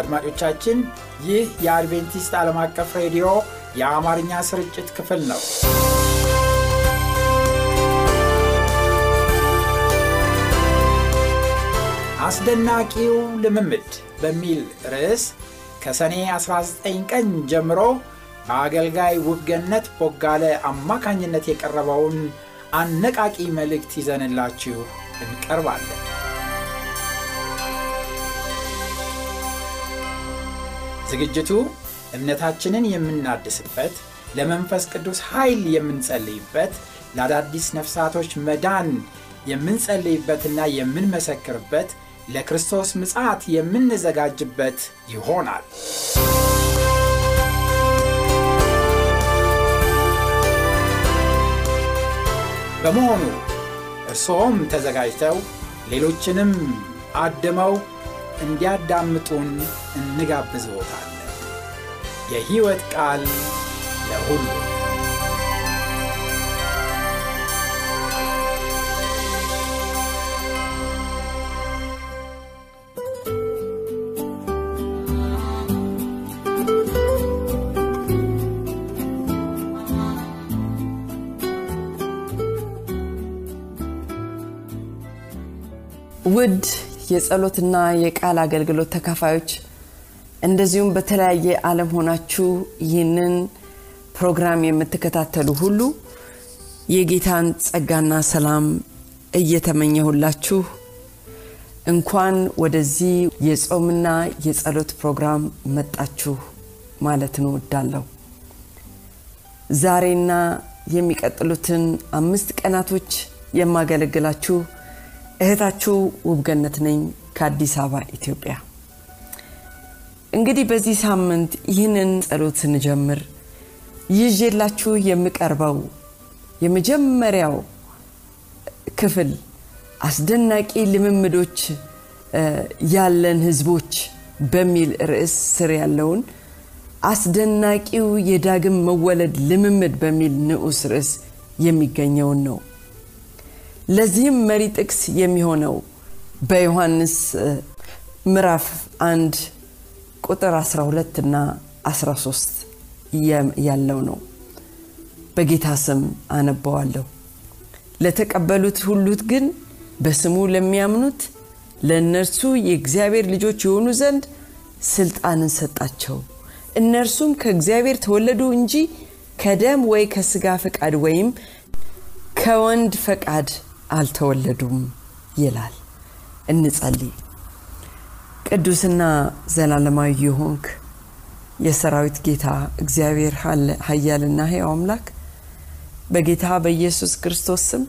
አድማጮቻችን፣ ይህ የአድቬንቲስት ዓለም አቀፍ ሬዲዮ የአማርኛ ስርጭት ክፍል ነው። አስደናቂው ልምምድ በሚል ርዕስ ከሰኔ 19 ቀን ጀምሮ በአገልጋይ ውብገነት ቦጋለ አማካኝነት የቀረበውን አነቃቂ መልእክት ይዘንላችሁ እንቀርባለን። ዝግጅቱ እምነታችንን የምናድስበት፣ ለመንፈስ ቅዱስ ኃይል የምንጸልይበት፣ ለአዳዲስ ነፍሳቶች መዳን የምንጸልይበትና የምንመሰክርበት፣ ለክርስቶስ ምጽአት የምንዘጋጅበት ይሆናል። በመሆኑ እርስዎም ተዘጋጅተው ሌሎችንም አድመው እንዲያዳምጡን እንጋብዝዎታለን። የሕይወት ቃል ለሁሉ ውድ የጸሎትና የቃል አገልግሎት ተካፋዮች እንደዚሁም በተለያየ ዓለም ሆናችሁ ይህንን ፕሮግራም የምትከታተሉ ሁሉ የጌታን ጸጋና ሰላም እየተመኘሁላችሁ እንኳን ወደዚህ የጾምና የጸሎት ፕሮግራም መጣችሁ ማለት ነው ዛሬና የሚቀጥሉትን አምስት ቀናቶች የማገለግላችሁ እህታችሁ ውብገነት ነኝ ከአዲስ አበባ ኢትዮጵያ። እንግዲህ በዚህ ሳምንት ይህንን ጸሎት ስንጀምር ይዤላችሁ የምቀርበው የመጀመሪያው ክፍል አስደናቂ ልምምዶች ያለን ህዝቦች በሚል ርዕስ ስር ያለውን አስደናቂው የዳግም መወለድ ልምምድ በሚል ንዑስ ርዕስ የሚገኘውን ነው። ለዚህም መሪ ጥቅስ የሚሆነው በዮሐንስ ምዕራፍ 1 ቁጥር 12 እና 13 ያለው ነው። በጌታ ስም አነበዋለሁ። ለተቀበሉት ሁሉት ግን በስሙ ለሚያምኑት ለእነርሱ የእግዚአብሔር ልጆች የሆኑ ዘንድ ስልጣንን ሰጣቸው። እነርሱም ከእግዚአብሔር ተወለዱ እንጂ ከደም ወይ ከስጋ ፈቃድ ወይም ከወንድ ፈቃድ አልተወለዱም ይላል። እንጸልይ። ቅዱስና ዘላለማዊ የሆንክ የሰራዊት ጌታ እግዚአብሔር ኃያልና ሕያው አምላክ በጌታ በኢየሱስ ክርስቶስ ስም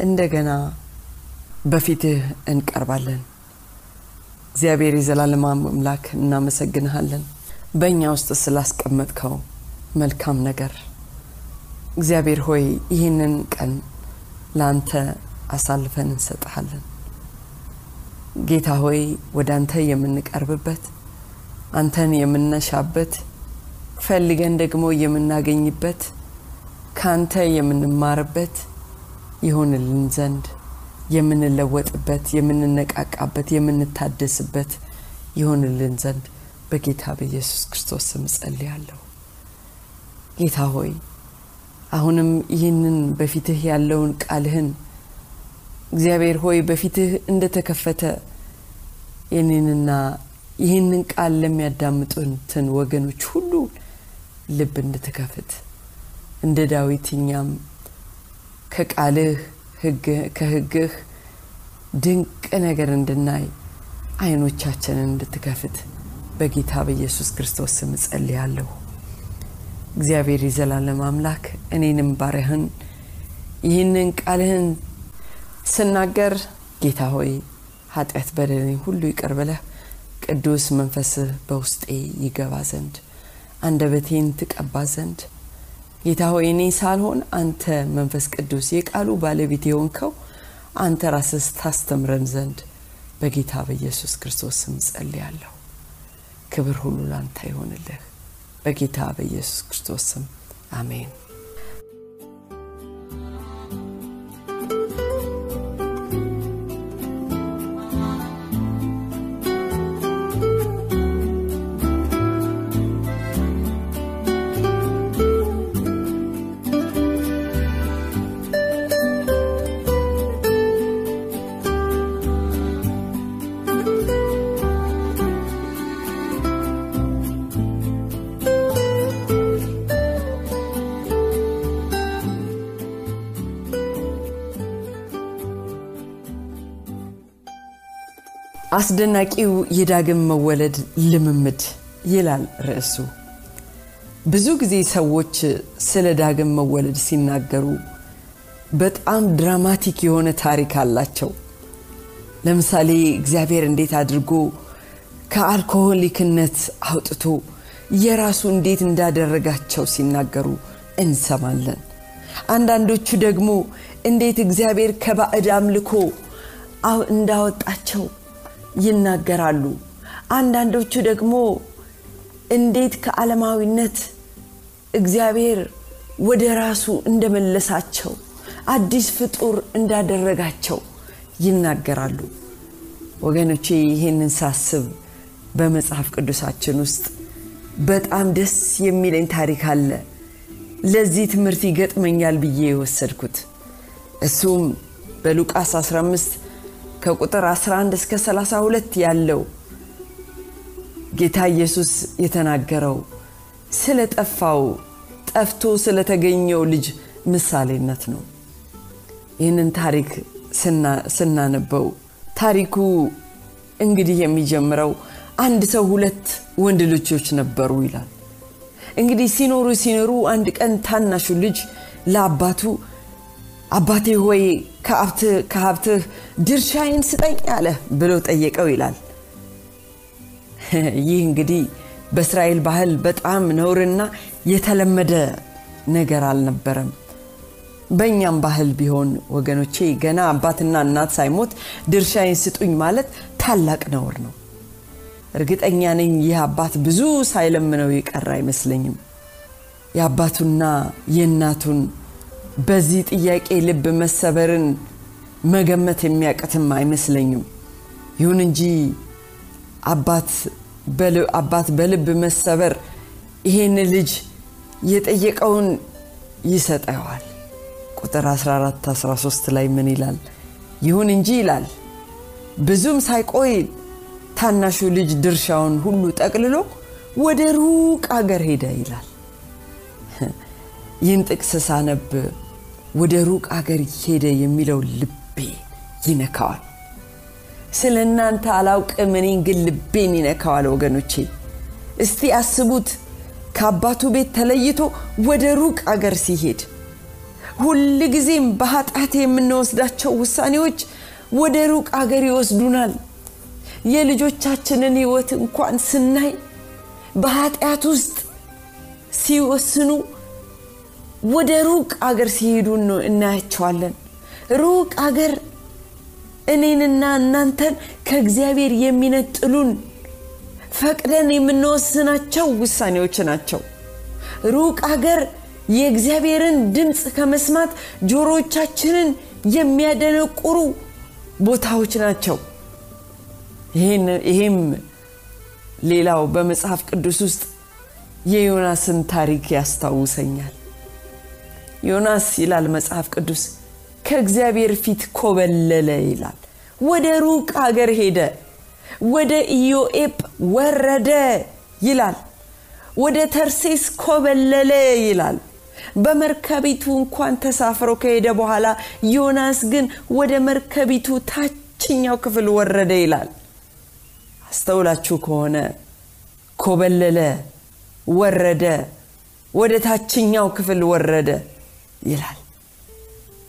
እንደገና በፊትህ እንቀርባለን። እግዚአብሔር የዘላለም አምላክ እናመሰግንሃለን በእኛ ውስጥ ስላስቀመጥከው መልካም ነገር። እግዚአብሔር ሆይ ይህንን ቀን ለአንተ አሳልፈን እንሰጥሃለን። ጌታ ሆይ ወደ አንተ የምንቀርብበት አንተን የምነሻበት ፈልገን ደግሞ የምናገኝበት ከአንተ የምንማርበት ይሆንልን ዘንድ የምንለወጥበት፣ የምንነቃቃበት፣ የምንታደስበት ይሆንልን ዘንድ በጌታ በኢየሱስ ክርስቶስ ስም ጸልያለሁ። ጌታ ሆይ አሁንም ይህንን በፊትህ ያለውን ቃልህን እግዚአብሔር ሆይ በፊትህ እንደተከፈተ የኔንና ይህንን ቃል ለሚያዳምጡትን ወገኖች ሁሉ ልብ እንድትከፍት እንደ ዳዊት እኛም ከቃልህ ከሕግህ ድንቅ ነገር እንድናይ አይኖቻችንን እንድትከፍት በጌታ በኢየሱስ ክርስቶስ ስም ጸልያለሁ። እግዚአብሔር የዘላለም አምላክ እኔንም ባሪያህን ይህንን ቃልህን ስናገር ጌታ ሆይ ኃጢአት በደሌን ሁሉ ይቅር ብለህ ቅዱስ መንፈስህ በውስጤ ይገባ ዘንድ አንደበቴን ትቀባ ዘንድ ጌታ ሆይ እኔ ሳልሆን አንተ መንፈስ ቅዱስ የቃሉ ባለቤት የሆንከው አንተ ራስህ ታስተምረን ዘንድ በጌታ በኢየሱስ ክርስቶስ ስም ጸልያለሁ። ክብር ሁሉ ላንተ ይሆንልህ። በጌታ በኢየሱስ ክርስቶስ ስም አስደናቂው የዳግም መወለድ ልምምድ ይላል ርዕሱ። ብዙ ጊዜ ሰዎች ስለ ዳግም መወለድ ሲናገሩ በጣም ድራማቲክ የሆነ ታሪክ አላቸው። ለምሳሌ እግዚአብሔር እንዴት አድርጎ ከአልኮሆሊክነት አውጥቶ የራሱ እንዴት እንዳደረጋቸው ሲናገሩ እንሰማለን። አንዳንዶቹ ደግሞ እንዴት እግዚአብሔር ከባዕድ አምልኮ እንዳወጣቸው ይናገራሉ። አንዳንዶቹ ደግሞ እንዴት ከዓለማዊነት እግዚአብሔር ወደ ራሱ እንደመለሳቸው አዲስ ፍጡር እንዳደረጋቸው ይናገራሉ። ወገኖቼ ይህንን ሳስብ በመጽሐፍ ቅዱሳችን ውስጥ በጣም ደስ የሚለኝ ታሪክ አለ። ለዚህ ትምህርት ይገጥመኛል ብዬ የወሰድኩት እሱም በሉቃስ 15 ከቁጥር 11 እስከ 32 ያለው ጌታ ኢየሱስ የተናገረው ስለ ጠፋው ጠፍቶ ስለተገኘው ልጅ ምሳሌነት ነው። ይህንን ታሪክ ስናነበው ታሪኩ እንግዲህ የሚጀምረው አንድ ሰው ሁለት ወንድ ልጆች ነበሩ ይላል። እንግዲህ ሲኖሩ ሲኖሩ አንድ ቀን ታናሹ ልጅ ለአባቱ አባቴ ሆይ ከሀብትህ ድርሻዬን ስጠኝ አለ ብሎ ጠየቀው ይላል። ይህ እንግዲህ በእስራኤል ባህል በጣም ነውርና የተለመደ ነገር አልነበረም። በእኛም ባህል ቢሆን ወገኖቼ ገና አባትና እናት ሳይሞት ድርሻዬን ስጡኝ ማለት ታላቅ ነውር ነው። እርግጠኛ ነኝ ይህ አባት ብዙ ሳይለምነው የቀረ አይመስለኝም። የአባቱና የእናቱን በዚህ ጥያቄ ልብ መሰበርን መገመት የሚያቅትም አይመስለኝም። ይሁን እንጂ አባት በልብ መሰበር ይሄን ልጅ የጠየቀውን ይሰጠዋል። ቁጥር 14 13 ላይ ምን ይላል? ይሁን እንጂ ይላል ብዙም ሳይቆይ ታናሹ ልጅ ድርሻውን ሁሉ ጠቅልሎ ወደ ሩቅ አገር ሄደ ይላል። ይህን ጥቅስ ሳነብ ወደ ሩቅ አገር ሄደ የሚለው ልቤ ይነካዋል። ስለ እናንተ አላውቅም፣ እኔን ግን ልቤን ይነካዋል። ወገኖቼ እስቲ አስቡት፣ ከአባቱ ቤት ተለይቶ ወደ ሩቅ አገር ሲሄድ ሁል ጊዜም በኃጢአት የምንወስዳቸው ውሳኔዎች ወደ ሩቅ አገር ይወስዱናል። የልጆቻችንን ሕይወት እንኳን ስናይ በኃጢአት ውስጥ ሲወስኑ ወደ ሩቅ አገር ሲሄዱ እናያቸዋለን። ሩቅ አገር እኔንና እናንተን ከእግዚአብሔር የሚነጥሉን ፈቅደን የምንወስናቸው ውሳኔዎች ናቸው። ሩቅ አገር የእግዚአብሔርን ድምፅ ከመስማት ጆሮቻችንን የሚያደነቁሩ ቦታዎች ናቸው። ይሄም ሌላው በመጽሐፍ ቅዱስ ውስጥ የዮናስን ታሪክ ያስታውሰኛል። ዮናስ ይላል መጽሐፍ ቅዱስ ከእግዚአብሔር ፊት ኮበለለ ይላል። ወደ ሩቅ ሀገር ሄደ፣ ወደ ኢዮኤጵ ወረደ ይላል። ወደ ተርሴስ ኮበለለ ይላል። በመርከቢቱ እንኳን ተሳፍሮ ከሄደ በኋላ ዮናስ ግን ወደ መርከቢቱ ታችኛው ክፍል ወረደ ይላል። አስተውላችሁ ከሆነ ኮበለለ፣ ወረደ፣ ወደ ታችኛው ክፍል ወረደ ይላል።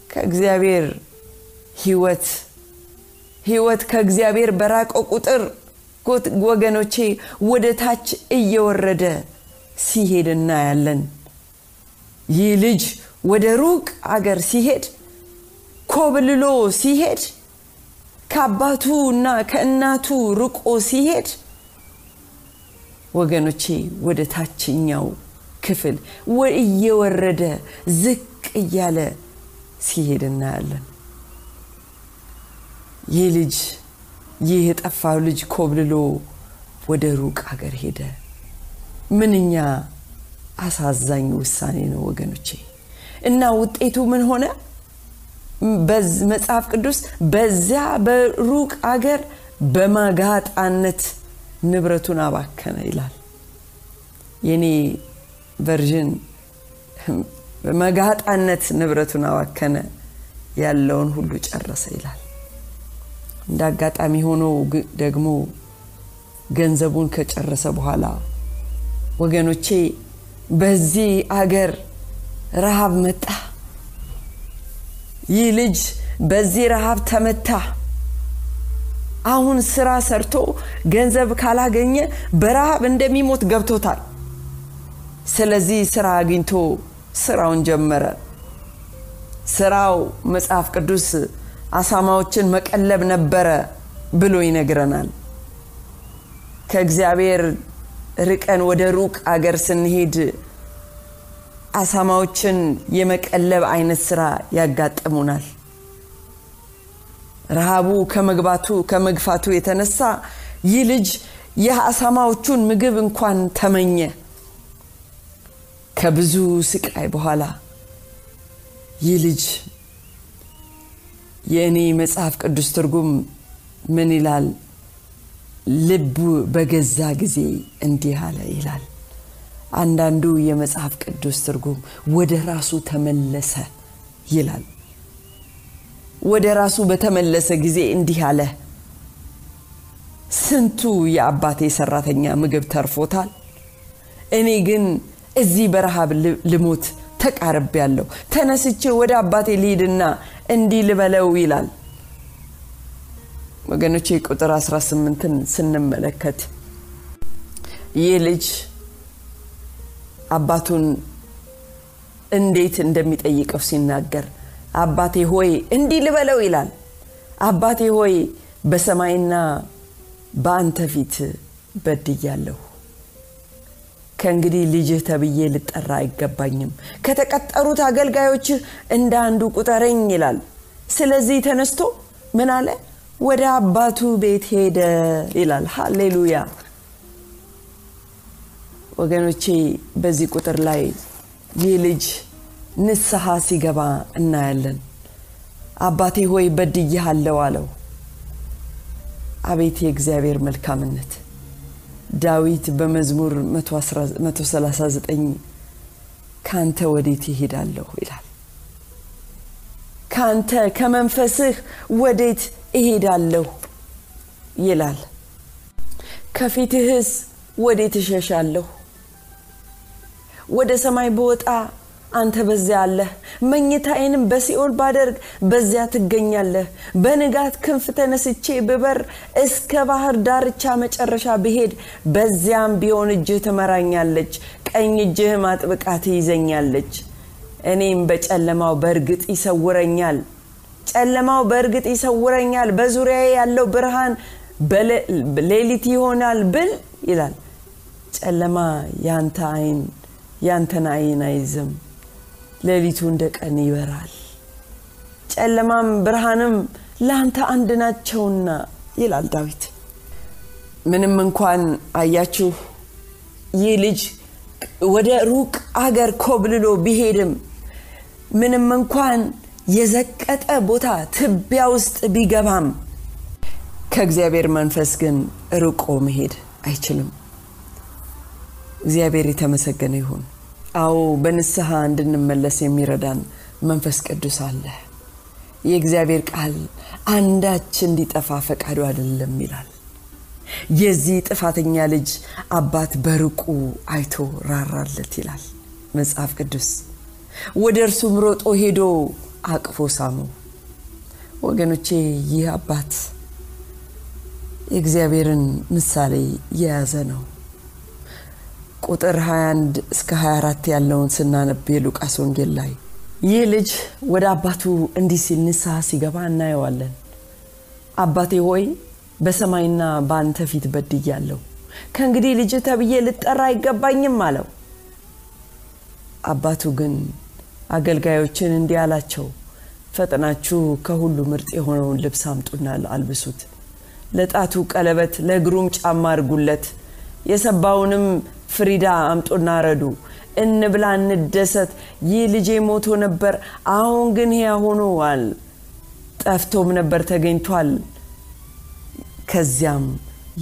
ከእግዚአብሔር ሕይወት ህይወት ከእግዚአብሔር በራቀው ቁጥር ወገኖቼ ወደ ታች እየወረደ ሲሄድ እናያለን ይህ ልጅ ወደ ሩቅ አገር ሲሄድ ኮብልሎ ሲሄድ ከአባቱ እና ከእናቱ ርቆ ሲሄድ ወገኖቼ ወደ ታችኛው ክፍል እየወረደ ዝቅ እያለ ሲሄድ እናያለን። ይህ ልጅ ይህ የጠፋው ልጅ ኮብልሎ ወደ ሩቅ ሀገር ሄደ። ምንኛ አሳዛኝ ውሳኔ ነው ወገኖቼ! እና ውጤቱ ምን ሆነ? መጽሐፍ ቅዱስ በዚያ በሩቅ አገር በማጋጣነት ንብረቱን አባከነ ይላል። የኔ ቨርዥን በመጋጣነት ንብረቱን አባከነ። ያለውን ሁሉ ጨረሰ ይላል። እንደ አጋጣሚ ሆኖ ደግሞ ገንዘቡን ከጨረሰ በኋላ ወገኖቼ በዚህ አገር ረሃብ መጣ። ይህ ልጅ በዚህ ረሃብ ተመታ። አሁን ስራ ሰርቶ ገንዘብ ካላገኘ በረሃብ እንደሚሞት ገብቶታል። ስለዚህ ስራ አግኝቶ ስራውን ጀመረ። ስራው መጽሐፍ ቅዱስ አሳማዎችን መቀለብ ነበረ ብሎ ይነግረናል። ከእግዚአብሔር ርቀን ወደ ሩቅ አገር ስንሄድ አሳማዎችን የመቀለብ አይነት ስራ ያጋጥሙናል። ረሃቡ ከመግባቱ ከመግፋቱ የተነሳ ይህ ልጅ የአሳማዎቹን ምግብ እንኳን ተመኘ ከብዙ ስቃይ በኋላ ይህ ልጅ የእኔ መጽሐፍ ቅዱስ ትርጉም ምን ይላል? ልቡ በገዛ ጊዜ እንዲህ አለ ይላል። አንዳንዱ የመጽሐፍ ቅዱስ ትርጉም ወደ ራሱ ተመለሰ ይላል። ወደ ራሱ በተመለሰ ጊዜ እንዲህ አለ። ስንቱ የአባቴ ሰራተኛ ምግብ ተርፎታል? እኔ ግን እዚህ በረሃብ ልሞት ተቃርብ ያለው ተነስቼ ወደ አባቴ ልሂድና እንዲህ ልበለው ይላል። ወገኖቼ ቁጥር 18ን ስንመለከት ይህ ልጅ አባቱን እንዴት እንደሚጠይቀው ሲናገር አባቴ ሆይ እንዲህ ልበለው ይላል። አባቴ ሆይ በሰማይና በአንተ ፊት በድያለሁ ከእንግዲህ ልጅህ ተብዬ ልጠራ አይገባኝም። ከተቀጠሩት አገልጋዮችህ እንደ አንዱ ቁጠረኝ ይላል። ስለዚህ ተነስቶ ምን አለ? ወደ አባቱ ቤት ሄደ ይላል። ሃሌሉያ! ወገኖቼ በዚህ ቁጥር ላይ ይህ ልጅ ንስሐ ሲገባ እናያለን። አባቴ ሆይ በድያሃለው አለው። አቤት የእግዚአብሔር መልካምነት ዳዊት በመዝሙር 139 ከአንተ ወዴት ይሄዳለሁ ይላል። ከአንተ ከመንፈስህ ወዴት እሄዳለሁ ይላል። ከፊትህስ ወዴት እሸሻለሁ? ወደ ሰማይ በወጣ አንተ በዚያ አለህ። መኝታዬንም በሲኦል ባደርግ በዚያ ትገኛለህ። በንጋት ክንፍ ተነስቼ ብበር እስከ ባህር ዳርቻ መጨረሻ ብሄድ በዚያም ቢሆን እጅህ ትመራኛለች ቀኝ እጅህም አጥብቃ ትይዘኛለች። እኔም በጨለማው በእርግጥ ይሰውረኛል ጨለማው በእርግጥ ይሰውረኛል በዙሪያ ያለው ብርሃን ሌሊት ይሆናል ብል ይላል። ጨለማ ያንተ አይን ያንተን አይን አይዝም ሌሊቱ እንደ ቀን ይበራል። ጨለማም ብርሃንም ለአንተ አንድ ናቸውና ይላል ዳዊት። ምንም እንኳን አያችሁ ይህ ልጅ ወደ ሩቅ አገር ኮብልሎ ቢሄድም ምንም እንኳን የዘቀጠ ቦታ ትቢያ ውስጥ ቢገባም ከእግዚአብሔር መንፈስ ግን ርቆ መሄድ አይችልም። እግዚአብሔር የተመሰገነ ይሁን አዎ በንስሐ እንድንመለስ የሚረዳን መንፈስ ቅዱስ አለ። የእግዚአብሔር ቃል አንዳች እንዲጠፋ ፈቃዱ አይደለም ይላል። የዚህ ጥፋተኛ ልጅ አባት በርቁ አይቶ ራራለት ይላል መጽሐፍ ቅዱስ። ወደ እርሱም ሮጦ ሄዶ አቅፎ ሳሙ ወገኖቼ ይህ አባት የእግዚአብሔርን ምሳሌ የያዘ ነው። ቁጥር 21 እስከ 24 ያለውን ስናነብ የሉቃስ ወንጌል ላይ ይህ ልጅ ወደ አባቱ እንዲህ ሲል ንስሐ ሲገባ እናየዋለን። አባቴ ሆይ በሰማይና በአንተ ፊት በድያለሁ፣ ከእንግዲህ ልጅ ተብዬ ልጠራ አይገባኝም አለው። አባቱ ግን አገልጋዮችን እንዲህ አላቸው፣ ፈጥናችሁ ከሁሉ ምርጥ የሆነውን ልብስ አምጡና አልብሱት፣ ለጣቱ ቀለበት፣ ለእግሩም ጫማ አድርጉለት፣ የሰባውንም ፍሪዳ አምጡና ረዱ፣ እንብላ እንደሰት። ይህ ልጄ ሞቶ ነበር፣ አሁን ግን ሕያው ሆኗል፣ ጠፍቶም ነበር ተገኝቷል። ከዚያም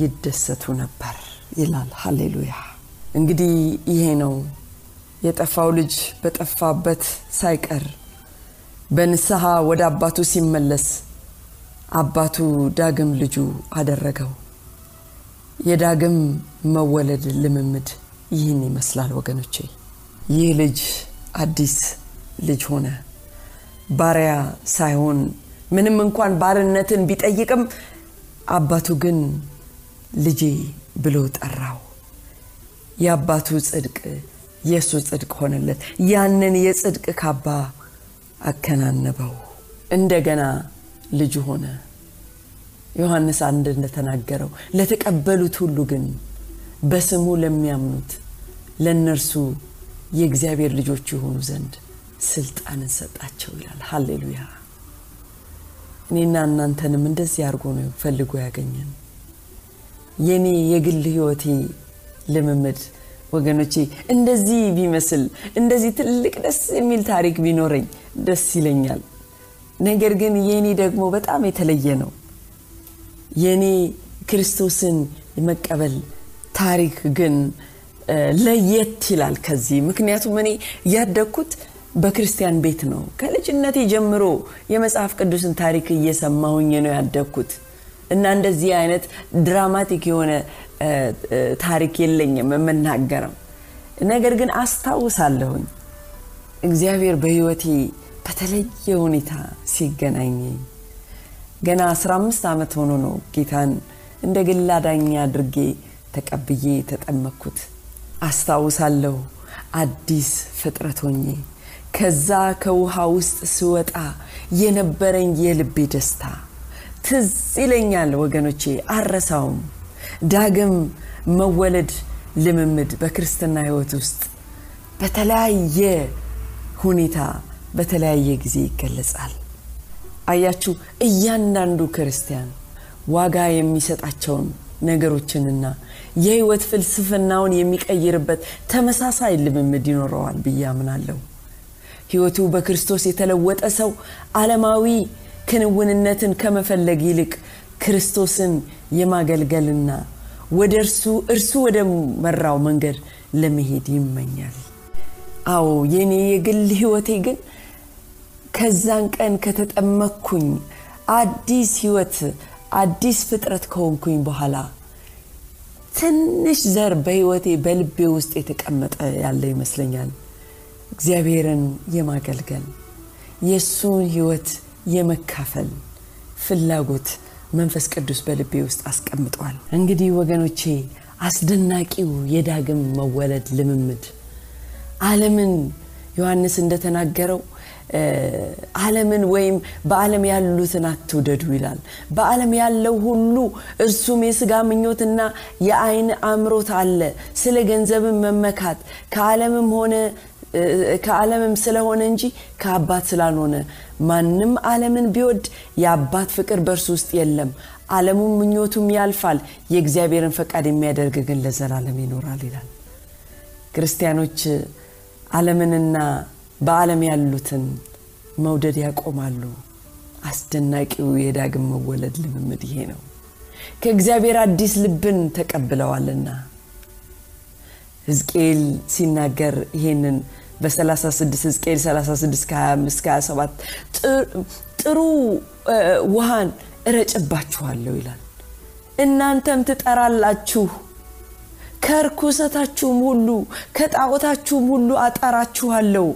ይደሰቱ ነበር ይላል። ሃሌሉያ። እንግዲህ ይሄ ነው የጠፋው ልጅ በጠፋበት ሳይቀር በንስሐ ወደ አባቱ ሲመለስ አባቱ ዳግም ልጁ አደረገው። የዳግም መወለድ ልምምድ ይህን ይመስላል ወገኖቼ። ይህ ልጅ አዲስ ልጅ ሆነ። ባሪያ ሳይሆን ምንም እንኳን ባርነትን ቢጠይቅም አባቱ ግን ልጄ ብሎ ጠራው። የአባቱ ጽድቅ የእሱ ጽድቅ ሆነለት። ያንን የጽድቅ ካባ አከናነበው። እንደገና ልጁ ሆነ። ዮሐንስ አንድ እንደተናገረው ለተቀበሉት ሁሉ ግን በስሙ ለሚያምኑት ለእነርሱ የእግዚአብሔር ልጆች የሆኑ ዘንድ ስልጣንን ሰጣቸው ይላል። ሃሌሉያ። እኔና እናንተንም እንደዚህ አድርጎ ነው ፈልጎ ያገኘን። የኔ የግል ህይወቴ ልምምድ ወገኖቼ እንደዚህ ቢመስል እንደዚህ ትልቅ ደስ የሚል ታሪክ ቢኖረኝ ደስ ይለኛል። ነገር ግን የኔ ደግሞ በጣም የተለየ ነው። የኔ ክርስቶስን የመቀበል ታሪክ ግን ለየት ይላል ከዚህ። ምክንያቱም እኔ ያደግኩት በክርስቲያን ቤት ነው። ከልጅነቴ ጀምሮ የመጽሐፍ ቅዱስን ታሪክ እየሰማሁኝ ነው ያደግኩት እና እንደዚህ አይነት ድራማቲክ የሆነ ታሪክ የለኝም የምናገረው። ነገር ግን አስታውሳለሁኝ እግዚአብሔር በህይወቴ በተለየ ሁኔታ ሲገናኘኝ ገና 15 ዓመት ሆኖ ነው ጌታን እንደ ግል አዳኝ አድርጌ ተቀብዬ ተጠመቅኩት። አስታውሳለሁ አዲስ ፍጥረት ሆኜ ከዛ ከውሃ ውስጥ ስወጣ የነበረኝ የልቤ ደስታ ትዝ ይለኛል ወገኖቼ፣ አረሳውም። ዳግም መወለድ ልምምድ በክርስትና ህይወት ውስጥ በተለያየ ሁኔታ በተለያየ ጊዜ ይገለጻል። አያችሁ፣ እያንዳንዱ ክርስቲያን ዋጋ የሚሰጣቸውን ነገሮችንና የህይወት ፍልስፍናውን የሚቀይርበት ተመሳሳይ ልምምድ ይኖረዋል ብዬ አምናለሁ። ህይወቱ በክርስቶስ የተለወጠ ሰው ዓለማዊ ክንውንነትን ከመፈለግ ይልቅ ክርስቶስን የማገልገልና ወደ እርሱ እርሱ ወደ መራው መንገድ ለመሄድ ይመኛል። አዎ የኔ የግል ህይወቴ ግን ከዛን ቀን ከተጠመቅኩኝ አዲስ ህይወት አዲስ ፍጥረት ከሆንኩኝ በኋላ ትንሽ ዘር በህይወቴ በልቤ ውስጥ የተቀመጠ ያለ ይመስለኛል። እግዚአብሔርን የማገልገል የእሱን ህይወት የመካፈል ፍላጎት መንፈስ ቅዱስ በልቤ ውስጥ አስቀምጧል። እንግዲህ ወገኖቼ አስደናቂው የዳግም መወለድ ልምምድ ዓለምን ዮሐንስ እንደተናገረው ዓለምን ወይም በዓለም ያሉትን አትውደዱ ይላል። በዓለም ያለው ሁሉ እርሱም የስጋ ምኞትና የአይን አምሮት አለ። ስለ ገንዘብን መመካት ከዓለምም ሆነ ከዓለምም ስለሆነ እንጂ ከአባት ስላልሆነ ማንም ዓለምን ቢወድ የአባት ፍቅር በእርሱ ውስጥ የለም። ዓለሙም ምኞቱም ያልፋል፣ የእግዚአብሔርን ፈቃድ የሚያደርግ ግን ለዘላለም ይኖራል ይላል። ክርስቲያኖች ዓለምንና በዓለም ያሉትን መውደድ ያቆማሉ። አስደናቂው የዳግም መወለድ ልምምድ ይሄ ነው። ከእግዚአብሔር አዲስ ልብን ተቀብለዋልና ሕዝቅኤል ሲናገር ይሄንን በ36 ሕዝቅኤል 36 25 27 ጥሩ ውሃን እረጭባችኋለሁ ይላል። እናንተም ትጠራላችሁ ከርኩሰታችሁም ሁሉ ከጣዖታችሁም ሁሉ አጠራችኋለሁ፣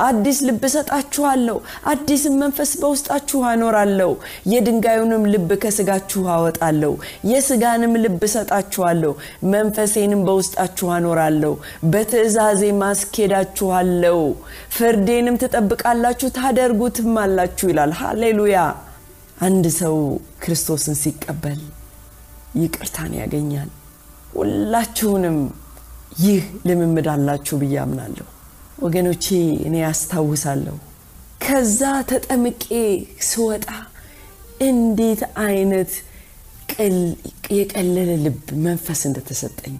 አዲስ ልብ እሰጣችኋለሁ፣ አዲስም መንፈስ በውስጣችሁ አኖራለሁ፣ የድንጋዩንም ልብ ከስጋችሁ አወጣለሁ፣ የስጋንም ልብ እሰጣችኋለሁ፣ መንፈሴንም በውስጣችሁ አኖራለሁ፣ በትእዛዜ ማስኬዳችኋለሁ፣ ፍርዴንም ትጠብቃላችሁ፣ ታደርጉትም አላችሁ ይላል። ሃሌሉያ! አንድ ሰው ክርስቶስን ሲቀበል ይቅርታን ያገኛል። ሁላችሁንም ይህ ልምምድ አላችሁ ብዬ አምናለሁ። ወገኖቼ እኔ ያስታውሳለሁ ከዛ ተጠምቄ ስወጣ እንዴት አይነት የቀለለ ልብ መንፈስ እንደተሰጠኝ!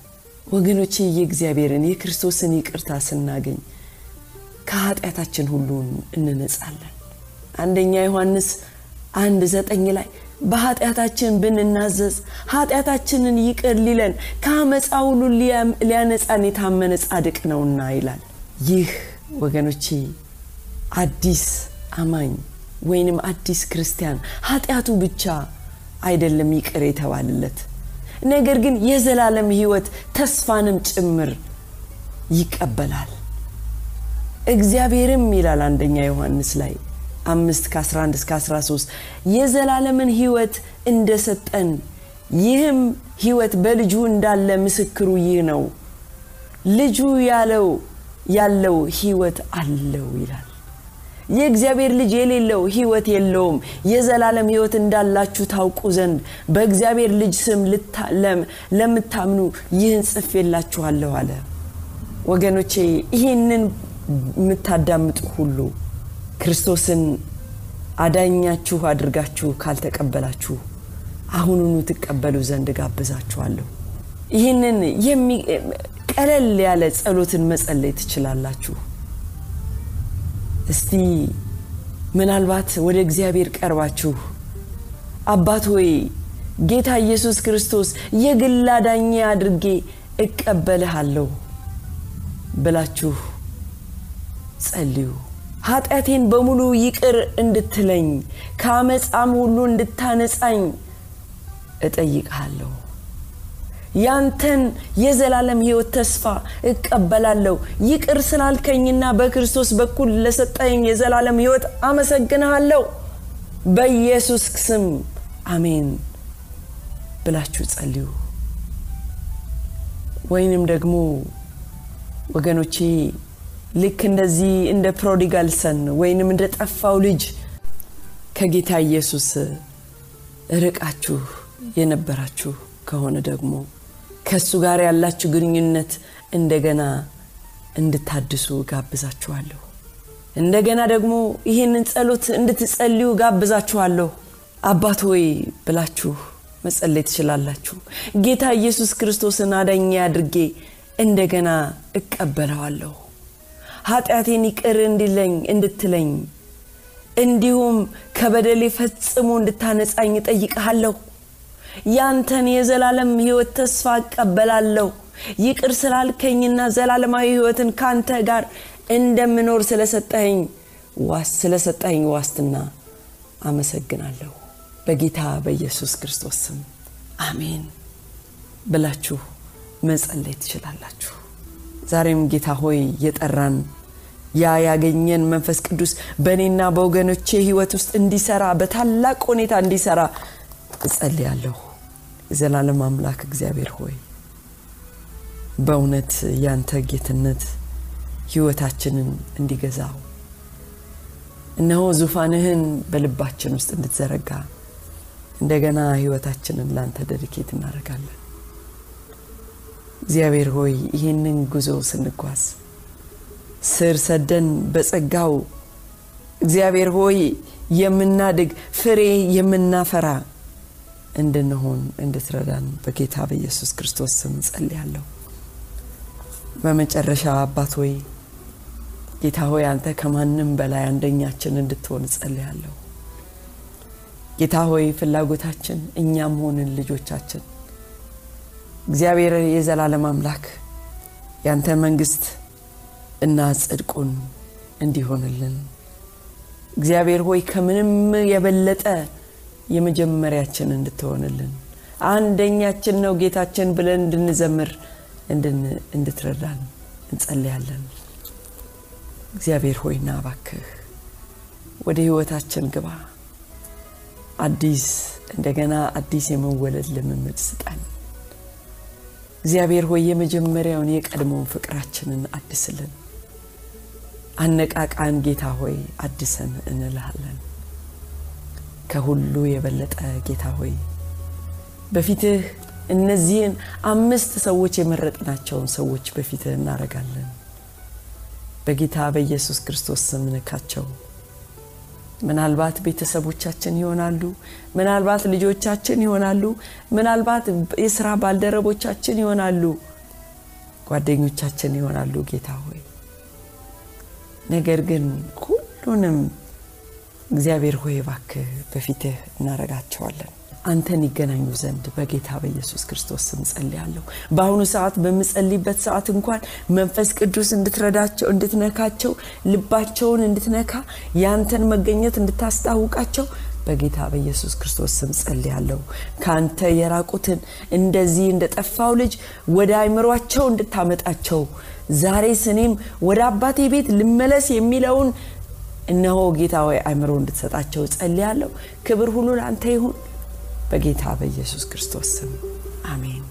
ወገኖቼ የእግዚአብሔርን የክርስቶስን ይቅርታ ስናገኝ ከኃጢአታችን ሁሉ እንነጻለን። አንደኛ ዮሐንስ አንድ ዘጠኝ ላይ በኃጢአታችን ብንናዘዝ ኃጢአታችንን ይቅር ሊለን ከአመፃ ሁሉ ሊያነጻን የታመነ ጻድቅ ነውና ይላል ይህ ወገኖቼ አዲስ አማኝ ወይንም አዲስ ክርስቲያን ኃጢአቱ ብቻ አይደለም ይቅር የተባልለት ነገር ግን የዘላለም ህይወት ተስፋንም ጭምር ይቀበላል። እግዚአብሔርም ይላል አንደኛ ዮሐንስ ላይ አምስት ከ11 እስከ 13 የዘላለምን ህይወት እንደሰጠን ይህም ህይወት በልጁ እንዳለ ምስክሩ ይህ ነው። ልጁ ያለው ያለው ህይወት አለው ይላል። የእግዚአብሔር ልጅ የሌለው ህይወት የለውም። የዘላለም ህይወት እንዳላችሁ ታውቁ ዘንድ በእግዚአብሔር ልጅ ስም ለምታምኑ ይህን ጽፌላችኋለሁ አለ። ወገኖቼ ይህንን የምታዳምጡ ሁሉ ክርስቶስን አዳኛችሁ አድርጋችሁ ካልተቀበላችሁ አሁኑኑ ትቀበሉ ዘንድ ጋብዛችኋለሁ ይህንን ቀለል ያለ ጸሎትን መጸለይ ትችላላችሁ። እስቲ ምናልባት ወደ እግዚአብሔር ቀርባችሁ አባት ሆይ ጌታ ኢየሱስ ክርስቶስ የግል አዳኜ አድርጌ እቀበልሃለሁ ብላችሁ ጸልዩ። ኃጢአቴን በሙሉ ይቅር እንድትለኝ ከአመፃም ሁሉ እንድታነጻኝ እጠይቅሃለሁ ያንተን የዘላለም ህይወት ተስፋ እቀበላለሁ። ይቅር ስላልከኝና በክርስቶስ በኩል ለሰጠኝ የዘላለም ህይወት አመሰግንሃለሁ። በኢየሱስ ስም አሜን ብላችሁ ጸልዩ። ወይንም ደግሞ ወገኖቼ ልክ እንደዚህ እንደ ፕሮዲጋል ሰን ወይንም እንደ ጠፋው ልጅ ከጌታ ኢየሱስ ርቃችሁ የነበራችሁ ከሆነ ደግሞ ከእሱ ጋር ያላችሁ ግንኙነት እንደገና እንድታድሱ ጋብዛችኋለሁ። እንደገና ደግሞ ይህንን ጸሎት እንድትጸልዩ ጋብዛችኋለሁ። አባት ሆይ ብላችሁ መጸለይ ትችላላችሁ። ጌታ ኢየሱስ ክርስቶስን አዳኛ አድርጌ እንደገና እቀበለዋለሁ። ኃጢአቴን ይቅር እንዲለኝ እንድትለኝ እንዲሁም ከበደሌ ፈጽሞ እንድታነጻኝ እጠይቀሃለሁ ያንተን የዘላለም ህይወት ተስፋ እቀበላለሁ። ይቅር ስላልከኝና ዘላለማዊ ህይወትን ካንተ ጋር እንደምኖር ስለሰጠኝ ዋስ ስለሰጠኝ ዋስትና አመሰግናለሁ። በጌታ በኢየሱስ ክርስቶስ ስም አሜን ብላችሁ መጸለይ ትችላላችሁ። ዛሬም ጌታ ሆይ የጠራን ያ ያገኘን መንፈስ ቅዱስ በእኔና በወገኖቼ ህይወት ውስጥ እንዲሰራ በታላቅ ሁኔታ እንዲሰራ እጸልያለሁ የዘላለም አምላክ እግዚአብሔር ሆይ በእውነት ያንተ ጌትነት ህይወታችንን እንዲገዛው እነሆ ዙፋንህን በልባችን ውስጥ እንድትዘረጋ እንደገና ህይወታችንን ላንተ ደድኬት እናደርጋለን። እግዚአብሔር ሆይ ይህንን ጉዞ ስንጓዝ ስር ሰደን በጸጋው እግዚአብሔር ሆይ የምናድግ ፍሬ የምናፈራ እንድንሆን እንድትረዳን በጌታ በኢየሱስ ክርስቶስ ስም ጸልያለሁ በመጨረሻ አባት ሆይ ጌታ ሆይ አንተ ከማንም በላይ አንደኛችን እንድትሆን ጸልያለሁ ጌታ ሆይ ፍላጎታችን እኛም ሆንን ልጆቻችን። እግዚአብሔር የዘላለም አምላክ ያንተ መንግስት እና ጽድቁን እንዲሆንልን። እግዚአብሔር ሆይ ከምንም የበለጠ የመጀመሪያችን እንድትሆንልን አንደኛችን ነው ጌታችን ብለን እንድንዘምር እንድትረዳን እንጸልያለን እግዚአብሔር ሆይና ባክህ ወደ ህይወታችን ግባ። አዲስ እንደገና አዲስ የመወለድ ልምምድ ስጠን። እግዚአብሔር ሆይ የመጀመሪያውን የቀድሞውን ፍቅራችንን አድስልን። አነቃቃን ጌታ ሆይ አድሰን እንልሃለን። ከሁሉ የበለጠ ጌታ ሆይ በፊትህ እነዚህን አምስት ሰዎች የመረጥናቸውን ሰዎች በፊትህ እናደርጋለን። በጌታ በኢየሱስ ክርስቶስ ስም ንካቸው። ምናልባት ቤተሰቦቻችን ይሆናሉ። ምናልባት ልጆቻችን ይሆናሉ። ምናልባት የስራ ባልደረቦቻችን ይሆናሉ። ጓደኞቻችን ይሆናሉ። ጌታ ሆይ ነገር ግን ሁሉንም እግዚአብሔር ሆይ እባክህ በፊትህ እናረጋቸዋለን። አንተን ይገናኙ ዘንድ በጌታ በኢየሱስ ክርስቶስ ስም ጸልያለሁ። በአሁኑ ሰዓት በምጸልይበት ሰዓት እንኳን መንፈስ ቅዱስ እንድትረዳቸው፣ እንድትነካቸው፣ ልባቸውን እንድትነካ፣ ያንተን መገኘት እንድታስታውቃቸው በጌታ በኢየሱስ ክርስቶስ ስም ጸልያለሁ። ከአንተ የራቁትን እንደዚህ እንደ ጠፋው ልጅ ወደ አይምሯቸው እንድታመጣቸው ዛሬ ስኔም ወደ አባቴ ቤት ልመለስ የሚለውን እነሆ ጌታ ወይ አይምሮ እንድትሰጣቸው ጸልያለሁ። ክብር ሁሉ ለአንተ ይሁን በጌታ በኢየሱስ ክርስቶስ ስም አሜን።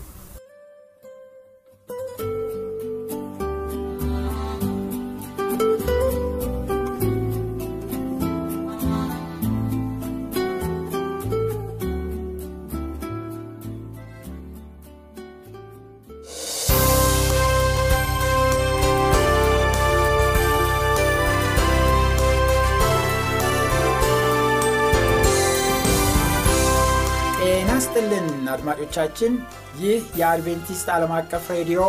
አድማጮቻችን፣ ይህ የአድቬንቲስት ዓለም አቀፍ ሬዲዮ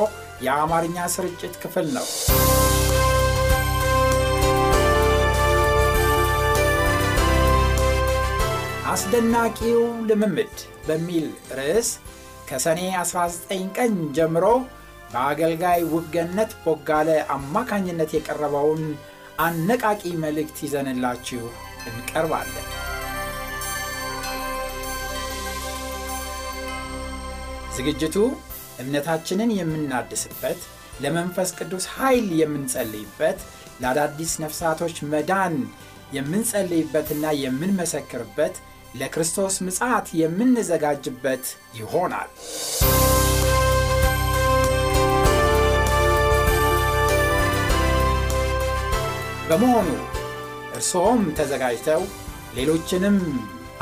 የአማርኛ ስርጭት ክፍል ነው። አስደናቂው ልምምድ በሚል ርዕስ ከሰኔ 19 ቀን ጀምሮ በአገልጋይ ውብገነት ቦጋለ አማካኝነት የቀረበውን አነቃቂ መልእክት ይዘንላችሁ እንቀርባለን። ዝግጅቱ እምነታችንን የምናድስበት፣ ለመንፈስ ቅዱስ ኃይል የምንጸልይበት፣ ለአዳዲስ ነፍሳቶች መዳን የምንጸልይበትና የምንመሰክርበት፣ ለክርስቶስ ምጽአት የምንዘጋጅበት ይሆናል። በመሆኑ እርስዎም ተዘጋጅተው ሌሎችንም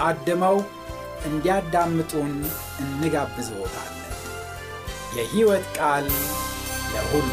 አድመው እንዲያዳምጡን እንጋብዝዎታለን። የሕይወት ቃል ለሁሉ